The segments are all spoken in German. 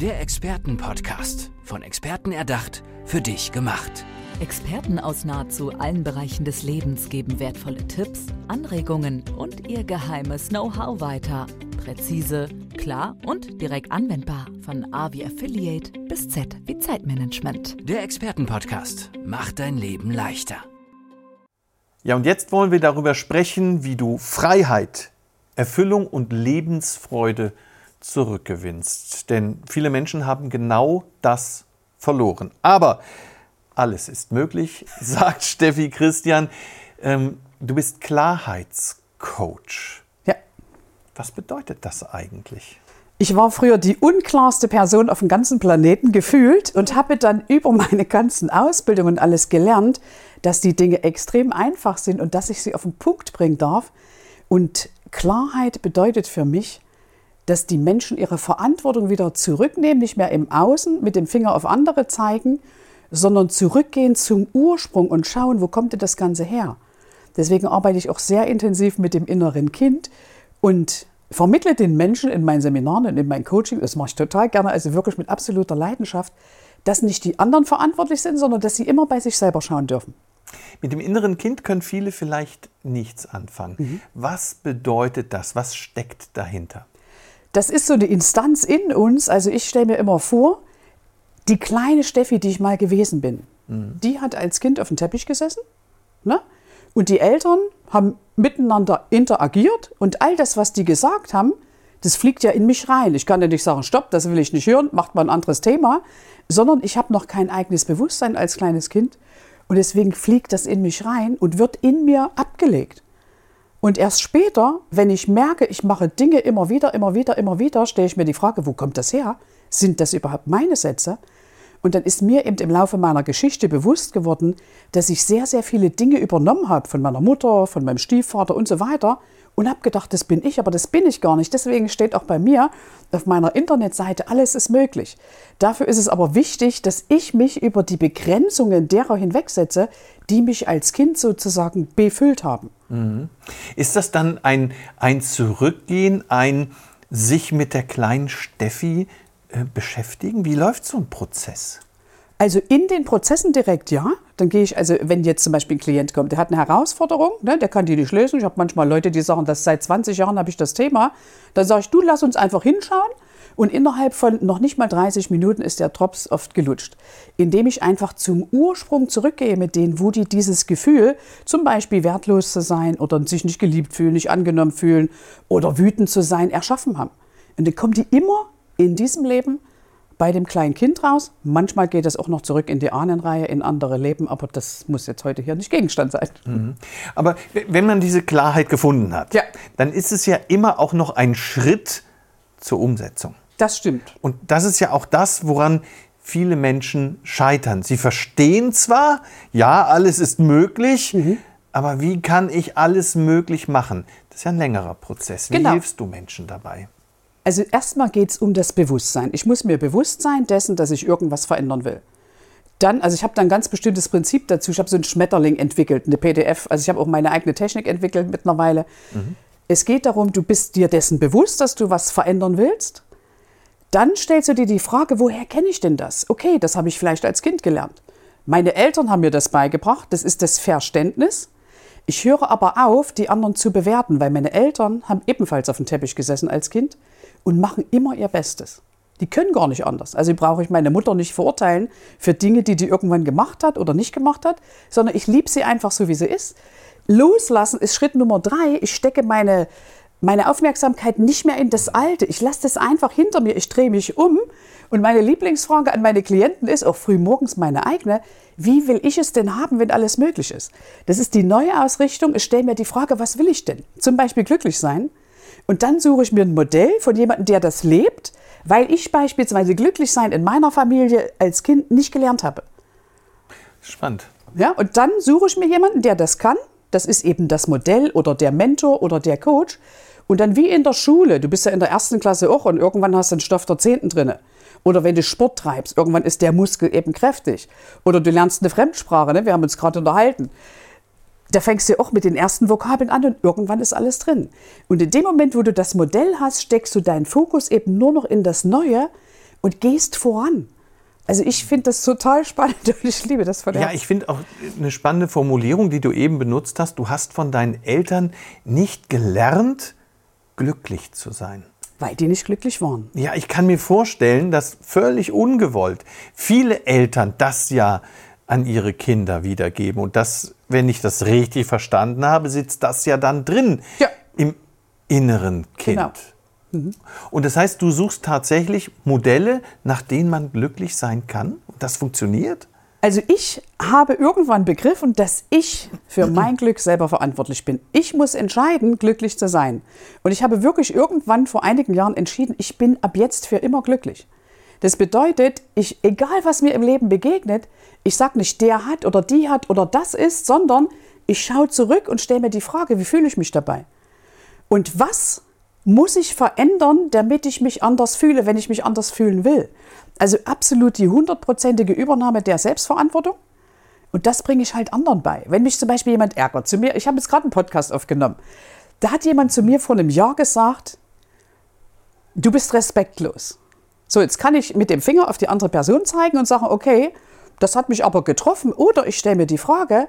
Der Expertenpodcast. Von Experten erdacht, für dich gemacht. Experten aus nahezu allen Bereichen des Lebens geben wertvolle Tipps, Anregungen und ihr geheimes Know-how weiter. Präzise, klar und direkt anwendbar. Von A wie Affiliate bis Z wie Zeitmanagement. Der Expertenpodcast macht dein Leben leichter. Ja, und jetzt wollen wir darüber sprechen, wie du Freiheit, Erfüllung und Lebensfreude zurückgewinnst. Denn viele Menschen haben genau das verloren. Aber alles ist möglich, sagt Steffi Christian. Ähm, du bist Klarheitscoach. Ja. Was bedeutet das eigentlich? Ich war früher die unklarste Person auf dem ganzen Planeten gefühlt und habe dann über meine ganzen Ausbildungen und alles gelernt, dass die Dinge extrem einfach sind und dass ich sie auf den Punkt bringen darf. Und Klarheit bedeutet für mich, dass die Menschen ihre Verantwortung wieder zurücknehmen, nicht mehr im Außen mit dem Finger auf andere zeigen, sondern zurückgehen zum Ursprung und schauen, wo kommt denn das Ganze her. Deswegen arbeite ich auch sehr intensiv mit dem inneren Kind und vermittle den Menschen in meinen Seminaren und in meinem Coaching, das mache ich total gerne, also wirklich mit absoluter Leidenschaft, dass nicht die anderen verantwortlich sind, sondern dass sie immer bei sich selber schauen dürfen. Mit dem inneren Kind können viele vielleicht nichts anfangen. Mhm. Was bedeutet das? Was steckt dahinter? Das ist so eine Instanz in uns. Also ich stelle mir immer vor, die kleine Steffi, die ich mal gewesen bin, mhm. die hat als Kind auf dem Teppich gesessen. Ne? Und die Eltern haben miteinander interagiert und all das, was die gesagt haben, das fliegt ja in mich rein. Ich kann ja nicht sagen, stopp, das will ich nicht hören, macht mal ein anderes Thema, sondern ich habe noch kein eigenes Bewusstsein als kleines Kind und deswegen fliegt das in mich rein und wird in mir abgelegt. Und erst später, wenn ich merke, ich mache Dinge immer wieder, immer wieder, immer wieder, stelle ich mir die Frage, wo kommt das her? Sind das überhaupt meine Sätze? Und dann ist mir eben im Laufe meiner Geschichte bewusst geworden, dass ich sehr, sehr viele Dinge übernommen habe von meiner Mutter, von meinem Stiefvater und so weiter und habe gedacht, das bin ich, aber das bin ich gar nicht. Deswegen steht auch bei mir auf meiner Internetseite, alles ist möglich. Dafür ist es aber wichtig, dass ich mich über die Begrenzungen derer hinwegsetze, die mich als Kind sozusagen befüllt haben. Mhm. Ist das dann ein, ein Zurückgehen, ein sich mit der kleinen Steffi äh, beschäftigen? Wie läuft so ein Prozess? Also in den Prozessen direkt ja. Dann gehe ich, also wenn jetzt zum Beispiel ein Klient kommt, der hat eine Herausforderung, ne, der kann die nicht lösen. Ich habe manchmal Leute, die sagen, dass seit 20 Jahren habe ich das Thema. Dann sage ich, du lass uns einfach hinschauen. Und innerhalb von noch nicht mal 30 Minuten ist der Drops oft gelutscht. Indem ich einfach zum Ursprung zurückgehe mit denen, wo die dieses Gefühl, zum Beispiel wertlos zu sein oder sich nicht geliebt fühlen, nicht angenommen fühlen oder wütend zu sein, erschaffen haben. Und dann kommen die immer in diesem Leben bei dem kleinen Kind raus. Manchmal geht es auch noch zurück in die Ahnenreihe, in andere Leben, aber das muss jetzt heute hier nicht Gegenstand sein. Mhm. Aber wenn man diese Klarheit gefunden hat, ja. dann ist es ja immer auch noch ein Schritt zur Umsetzung. Das stimmt. Und das ist ja auch das, woran viele Menschen scheitern. Sie verstehen zwar, ja, alles ist möglich, mhm. aber wie kann ich alles möglich machen? Das ist ja ein längerer Prozess. Wie genau. hilfst du Menschen dabei? Also erstmal geht es um das Bewusstsein. Ich muss mir bewusst sein dessen, dass ich irgendwas verändern will. Dann, also ich habe da ein ganz bestimmtes Prinzip dazu. Ich habe so einen Schmetterling entwickelt, eine PDF. Also ich habe auch meine eigene Technik entwickelt mittlerweile. Mhm. Es geht darum, du bist dir dessen bewusst, dass du was verändern willst. Dann stellst du dir die Frage, woher kenne ich denn das? Okay, das habe ich vielleicht als Kind gelernt. Meine Eltern haben mir das beigebracht. Das ist das Verständnis. Ich höre aber auf, die anderen zu bewerten, weil meine Eltern haben ebenfalls auf dem Teppich gesessen als Kind und machen immer ihr Bestes. Die können gar nicht anders. Also brauche ich meine Mutter nicht verurteilen für Dinge, die die irgendwann gemacht hat oder nicht gemacht hat, sondern ich liebe sie einfach so, wie sie ist. Loslassen ist Schritt Nummer drei. Ich stecke meine, meine Aufmerksamkeit nicht mehr in das Alte. Ich lasse das einfach hinter mir. Ich drehe mich um. Und meine Lieblingsfrage an meine Klienten ist, auch früh morgens meine eigene, wie will ich es denn haben, wenn alles möglich ist? Das ist die neue Ausrichtung. Ich stelle mir die Frage, was will ich denn? Zum Beispiel glücklich sein. Und dann suche ich mir ein Modell von jemandem, der das lebt, weil ich beispielsweise glücklich sein in meiner Familie als Kind nicht gelernt habe. Spannend. Ja, und dann suche ich mir jemanden, der das kann. Das ist eben das Modell oder der Mentor oder der Coach. Und dann wie in der Schule, du bist ja in der ersten Klasse auch und irgendwann hast du einen Stoff der Zehnten drin. Oder wenn du Sport treibst, irgendwann ist der Muskel eben kräftig. Oder du lernst eine Fremdsprache, ne? wir haben uns gerade unterhalten da fängst du auch mit den ersten Vokabeln an und irgendwann ist alles drin. Und in dem Moment, wo du das Modell hast, steckst du deinen Fokus eben nur noch in das Neue und gehst voran. Also ich finde das total spannend und ich liebe das von Ja, Herzen. ich finde auch eine spannende Formulierung, die du eben benutzt hast. Du hast von deinen Eltern nicht gelernt, glücklich zu sein. Weil die nicht glücklich waren. Ja, ich kann mir vorstellen, dass völlig ungewollt viele Eltern das ja an ihre Kinder wiedergeben. Und das, wenn ich das richtig verstanden habe, sitzt das ja dann drin Ja. im inneren Kind. Genau. Und das heißt, du suchst tatsächlich Modelle, nach denen man glücklich sein kann. Und das funktioniert? Also ich habe irgendwann begriffen, dass ich für mein Glück selber verantwortlich bin. Ich muss entscheiden, glücklich zu sein. Und ich habe wirklich irgendwann vor einigen Jahren entschieden, ich bin ab jetzt für immer glücklich. Das bedeutet, ich, egal was mir im Leben begegnet, ich sage nicht, der hat oder die hat oder das ist, sondern ich schaue zurück und stelle mir die Frage, wie fühle ich mich dabei? Und was muss ich verändern, damit ich mich anders fühle, wenn ich mich anders fühlen will? Also absolut die hundertprozentige Übernahme der Selbstverantwortung. Und das bringe ich halt anderen bei. Wenn mich zum Beispiel jemand ärgert, zu mir, ich habe jetzt gerade einen Podcast aufgenommen, da hat jemand zu mir vor einem Jahr gesagt, du bist respektlos. So, jetzt kann ich mit dem Finger auf die andere Person zeigen und sagen, okay, das hat mich aber getroffen. Oder ich stelle mir die Frage,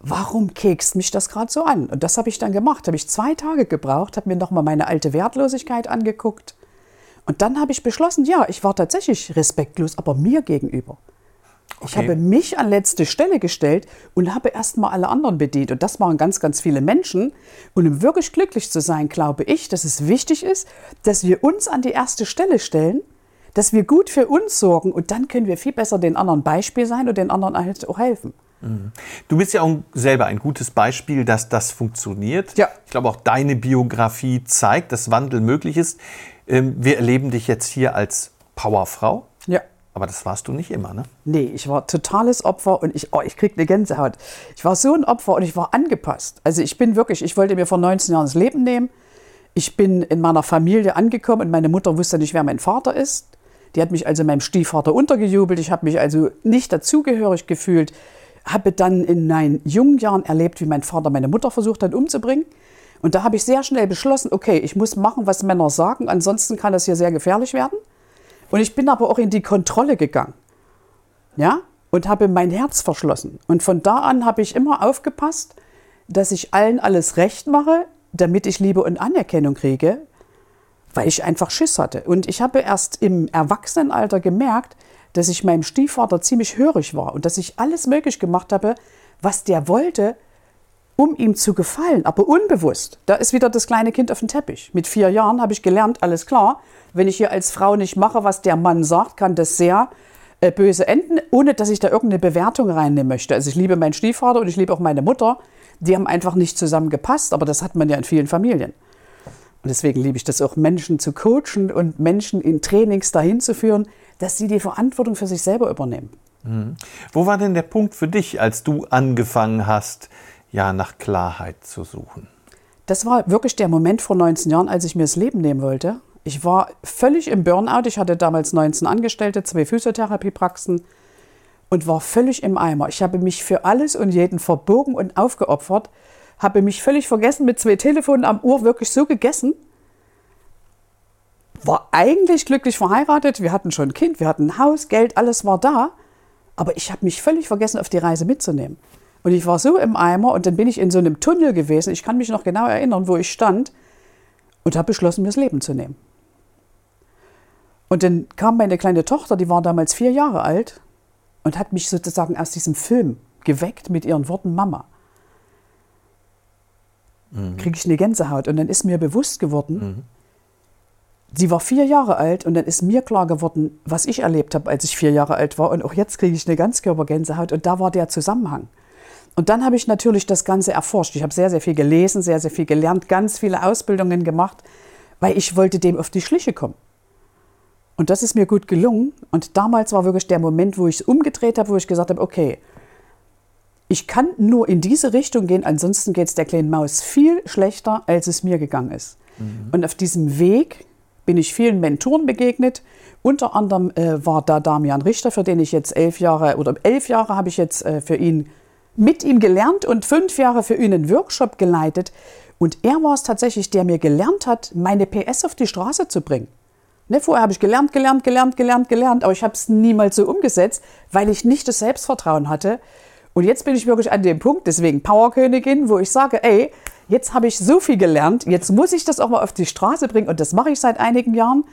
warum kekst mich das gerade so an? Und das habe ich dann gemacht. Habe ich zwei Tage gebraucht, habe mir nochmal meine alte Wertlosigkeit angeguckt. Und dann habe ich beschlossen, ja, ich war tatsächlich respektlos, aber mir gegenüber. Ich Okay. habe mich an letzte Stelle gestellt und habe erstmal alle anderen bedient. Und das waren ganz, ganz viele Menschen. Und um wirklich glücklich zu sein, glaube ich, dass es wichtig ist, dass wir uns an die erste Stelle stellen, dass wir gut für uns sorgen und dann können wir viel besser den anderen Beispiel sein und den anderen halt auch helfen. Du bist ja auch selber ein gutes Beispiel, dass das funktioniert. Ja. Ich glaube, auch deine Biografie zeigt, dass Wandel möglich ist. Ähm, Wir erleben dich jetzt hier als Powerfrau. Aber das warst du nicht immer, ne? Nee, ich war totales Opfer und ich, oh, ich krieg eine Gänsehaut. Ich war so ein Opfer und ich war angepasst. Also ich bin wirklich, ich wollte mir vor 19 Jahren das Leben nehmen. Ich bin in meiner Familie angekommen und meine Mutter wusste nicht, wer mein Vater ist. Die hat mich also meinem Stiefvater untergejubelt. Ich habe mich also nicht dazugehörig gefühlt. Habe dann in meinen jungen Jahren erlebt, wie mein Vater meine Mutter versucht hat umzubringen. Und da habe ich sehr schnell beschlossen, okay, ich muss machen, was Männer sagen, ansonsten kann das hier sehr gefährlich werden. Und ich bin aber auch in die Kontrolle gegangen ja, und habe mein Herz verschlossen. Und von da an habe ich immer aufgepasst, dass ich allen alles recht mache, damit ich Liebe und Anerkennung kriege, weil ich einfach Schiss hatte. Und ich habe erst im Erwachsenenalter gemerkt, dass ich meinem Stiefvater ziemlich hörig war und dass ich alles möglich gemacht habe, was der wollte, um ihm zu gefallen, aber unbewusst. Da ist wieder das kleine Kind auf dem Teppich. Mit vier Jahren habe ich gelernt, alles klar, wenn ich hier als Frau nicht mache, was der Mann sagt, kann das sehr äh, böse enden, ohne dass ich da irgendeine Bewertung reinnehmen möchte. Also ich liebe meinen Stiefvater und ich liebe auch meine Mutter. Die haben einfach nicht zusammengepasst, aber das hat man ja in vielen Familien. Und deswegen liebe ich das auch, Menschen zu coachen und Menschen in Trainings dahin zu führen, dass sie die Verantwortung für sich selber übernehmen. Wo war denn der Punkt für dich, als du angefangen hast, ja, nach Klarheit zu suchen? Das war wirklich der Moment vor 19 Jahren, als ich mir das Leben nehmen wollte. Ich war völlig im Burnout. Ich hatte damals 19 Angestellte, zwei Physiotherapiepraxen und war völlig im Eimer. Ich habe mich für alles und jeden verbogen und aufgeopfert, habe mich völlig vergessen, mit zwei Telefonen am Ohr wirklich so gegessen. War eigentlich glücklich verheiratet, wir hatten schon ein Kind, wir hatten ein Haus, Geld, alles war da. Aber ich habe mich völlig vergessen, auf die Reise mitzunehmen. Und ich war so im Eimer und dann bin ich in so einem Tunnel gewesen. Ich kann mich noch genau erinnern, wo ich stand und habe beschlossen, mir das Leben zu nehmen. Und dann kam meine kleine Tochter, die war damals vier Jahre alt und hat mich sozusagen aus diesem Film geweckt mit ihren Worten Mama. Kriege ich eine Gänsehaut. Und dann ist mir bewusst geworden, sie war vier Jahre alt und dann ist mir klar geworden, was ich erlebt habe, als ich vier Jahre alt war. Und auch jetzt kriege ich eine Ganzkörpergänsehaut und da war der Zusammenhang. Und dann habe ich natürlich das Ganze erforscht. Ich habe sehr, sehr viel gelesen, sehr, sehr viel gelernt, ganz viele Ausbildungen gemacht, weil ich wollte dem auf die Schliche kommen. Und das ist mir gut gelungen. Und damals war wirklich der Moment, wo ich es umgedreht habe, wo ich gesagt habe, okay, ich kann nur in diese Richtung gehen, ansonsten geht es der kleinen Maus viel schlechter, als es mir gegangen ist. Und auf diesem Weg bin ich vielen Mentoren begegnet. Unter anderem äh, war da Damian Richter, für den ich jetzt elf Jahre oder elf Jahre habe ich jetzt äh, für ihn mit ihm gelernt und fünf Jahre für ihn einen Workshop geleitet. Und er war es tatsächlich, der mir gelernt hat, meine PS auf die Straße zu bringen. Ne, vorher habe ich gelernt, gelernt, gelernt, gelernt, gelernt, aber ich habe es niemals so umgesetzt, weil ich nicht das Selbstvertrauen hatte. Und jetzt bin ich wirklich an dem Punkt, deswegen Powerkönigin, wo ich sage, ey, jetzt habe ich so viel gelernt, jetzt muss ich das auch mal auf die Straße bringen und das mache ich seit einigen Jahren.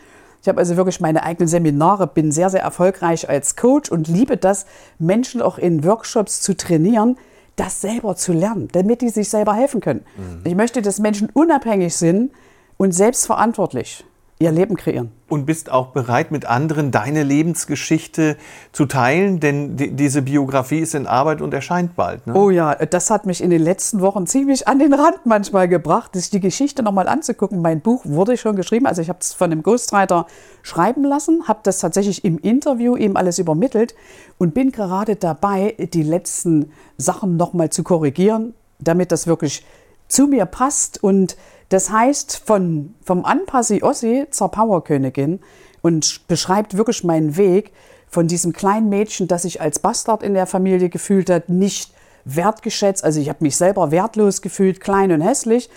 Ich habe also wirklich meine eigenen Seminare, bin sehr, sehr erfolgreich als Coach und liebe das, Menschen auch in Workshops zu trainieren, das selber zu lernen, damit die sich selber helfen können. Mhm. Ich möchte, dass Menschen unabhängig sind und selbstverantwortlich ihr Leben kreieren. Und bist auch bereit, mit anderen deine Lebensgeschichte zu teilen, denn die, diese Biografie ist in Arbeit und erscheint bald. Ne? Oh ja, das hat mich in den letzten Wochen ziemlich an den Rand manchmal gebracht, sich die Geschichte nochmal anzugucken. Mein Buch wurde schon geschrieben, also ich habe es von einem Ghostwriter schreiben lassen, habe das tatsächlich im Interview ihm alles übermittelt und bin gerade dabei, die letzten Sachen nochmal zu korrigieren, damit das wirklich zu mir passt und das heißt, von, vom Anpassi Ossi zur Powerkönigin und beschreibt wirklich meinen Weg von diesem kleinen Mädchen, das sich als Bastard in der Familie gefühlt hat, nicht wertgeschätzt, also ich habe mich selber wertlos gefühlt, klein und hässlich,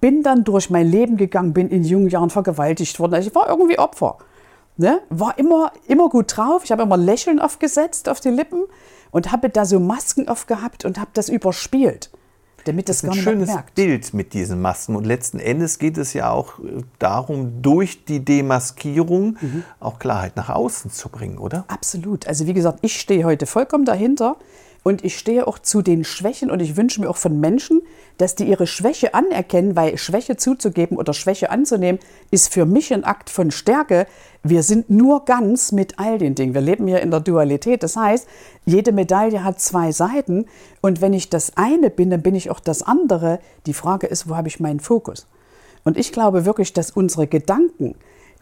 bin dann durch mein Leben gegangen, bin in jungen Jahren vergewaltigt worden. Also ich war irgendwie Opfer. Ne? War immer, immer gut drauf. Ich habe immer Lächeln aufgesetzt auf die Lippen und habe da so Masken aufgehabt und habe das überspielt damit das, das ist ein schönes merkt. Bild mit diesen Masken. Und letzten Endes geht es ja auch äh, darum, durch die Demaskierung mhm. auch Klarheit nach außen zu bringen, oder? Absolut. Also wie gesagt, ich stehe heute vollkommen dahinter. Und ich stehe auch zu den Schwächen und ich wünsche mir auch von Menschen, dass die ihre Schwäche anerkennen, weil Schwäche zuzugeben oder Schwäche anzunehmen, ist für mich ein Akt von Stärke. Wir sind nur ganz mit all den Dingen. Wir leben hier in der Dualität. Das heißt, jede Medaille hat zwei Seiten und wenn ich das eine bin, dann bin ich auch das andere. Die Frage ist, wo habe ich meinen Fokus? Und ich glaube wirklich, dass unsere Gedanken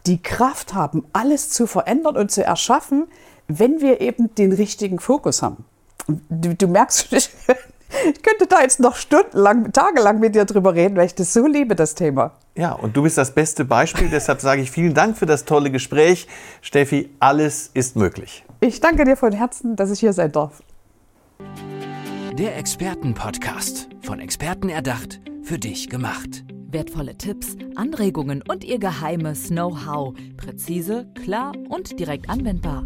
die Kraft haben, alles zu verändern und zu erschaffen, wenn wir eben den richtigen Fokus haben. Du, du merkst, ich, ich könnte da jetzt noch stundenlang, tagelang mit dir drüber reden, weil ich das so liebe, das Thema. Ja, und du bist das beste Beispiel. Deshalb sage ich vielen Dank für das tolle Gespräch. Steffi, alles ist möglich. Ich danke dir von Herzen, dass ich hier sein darf. Der Expertenpodcast. Von Experten erdacht, für dich gemacht. Wertvolle Tipps, Anregungen und ihr geheimes Know-how. Präzise, klar und direkt anwendbar.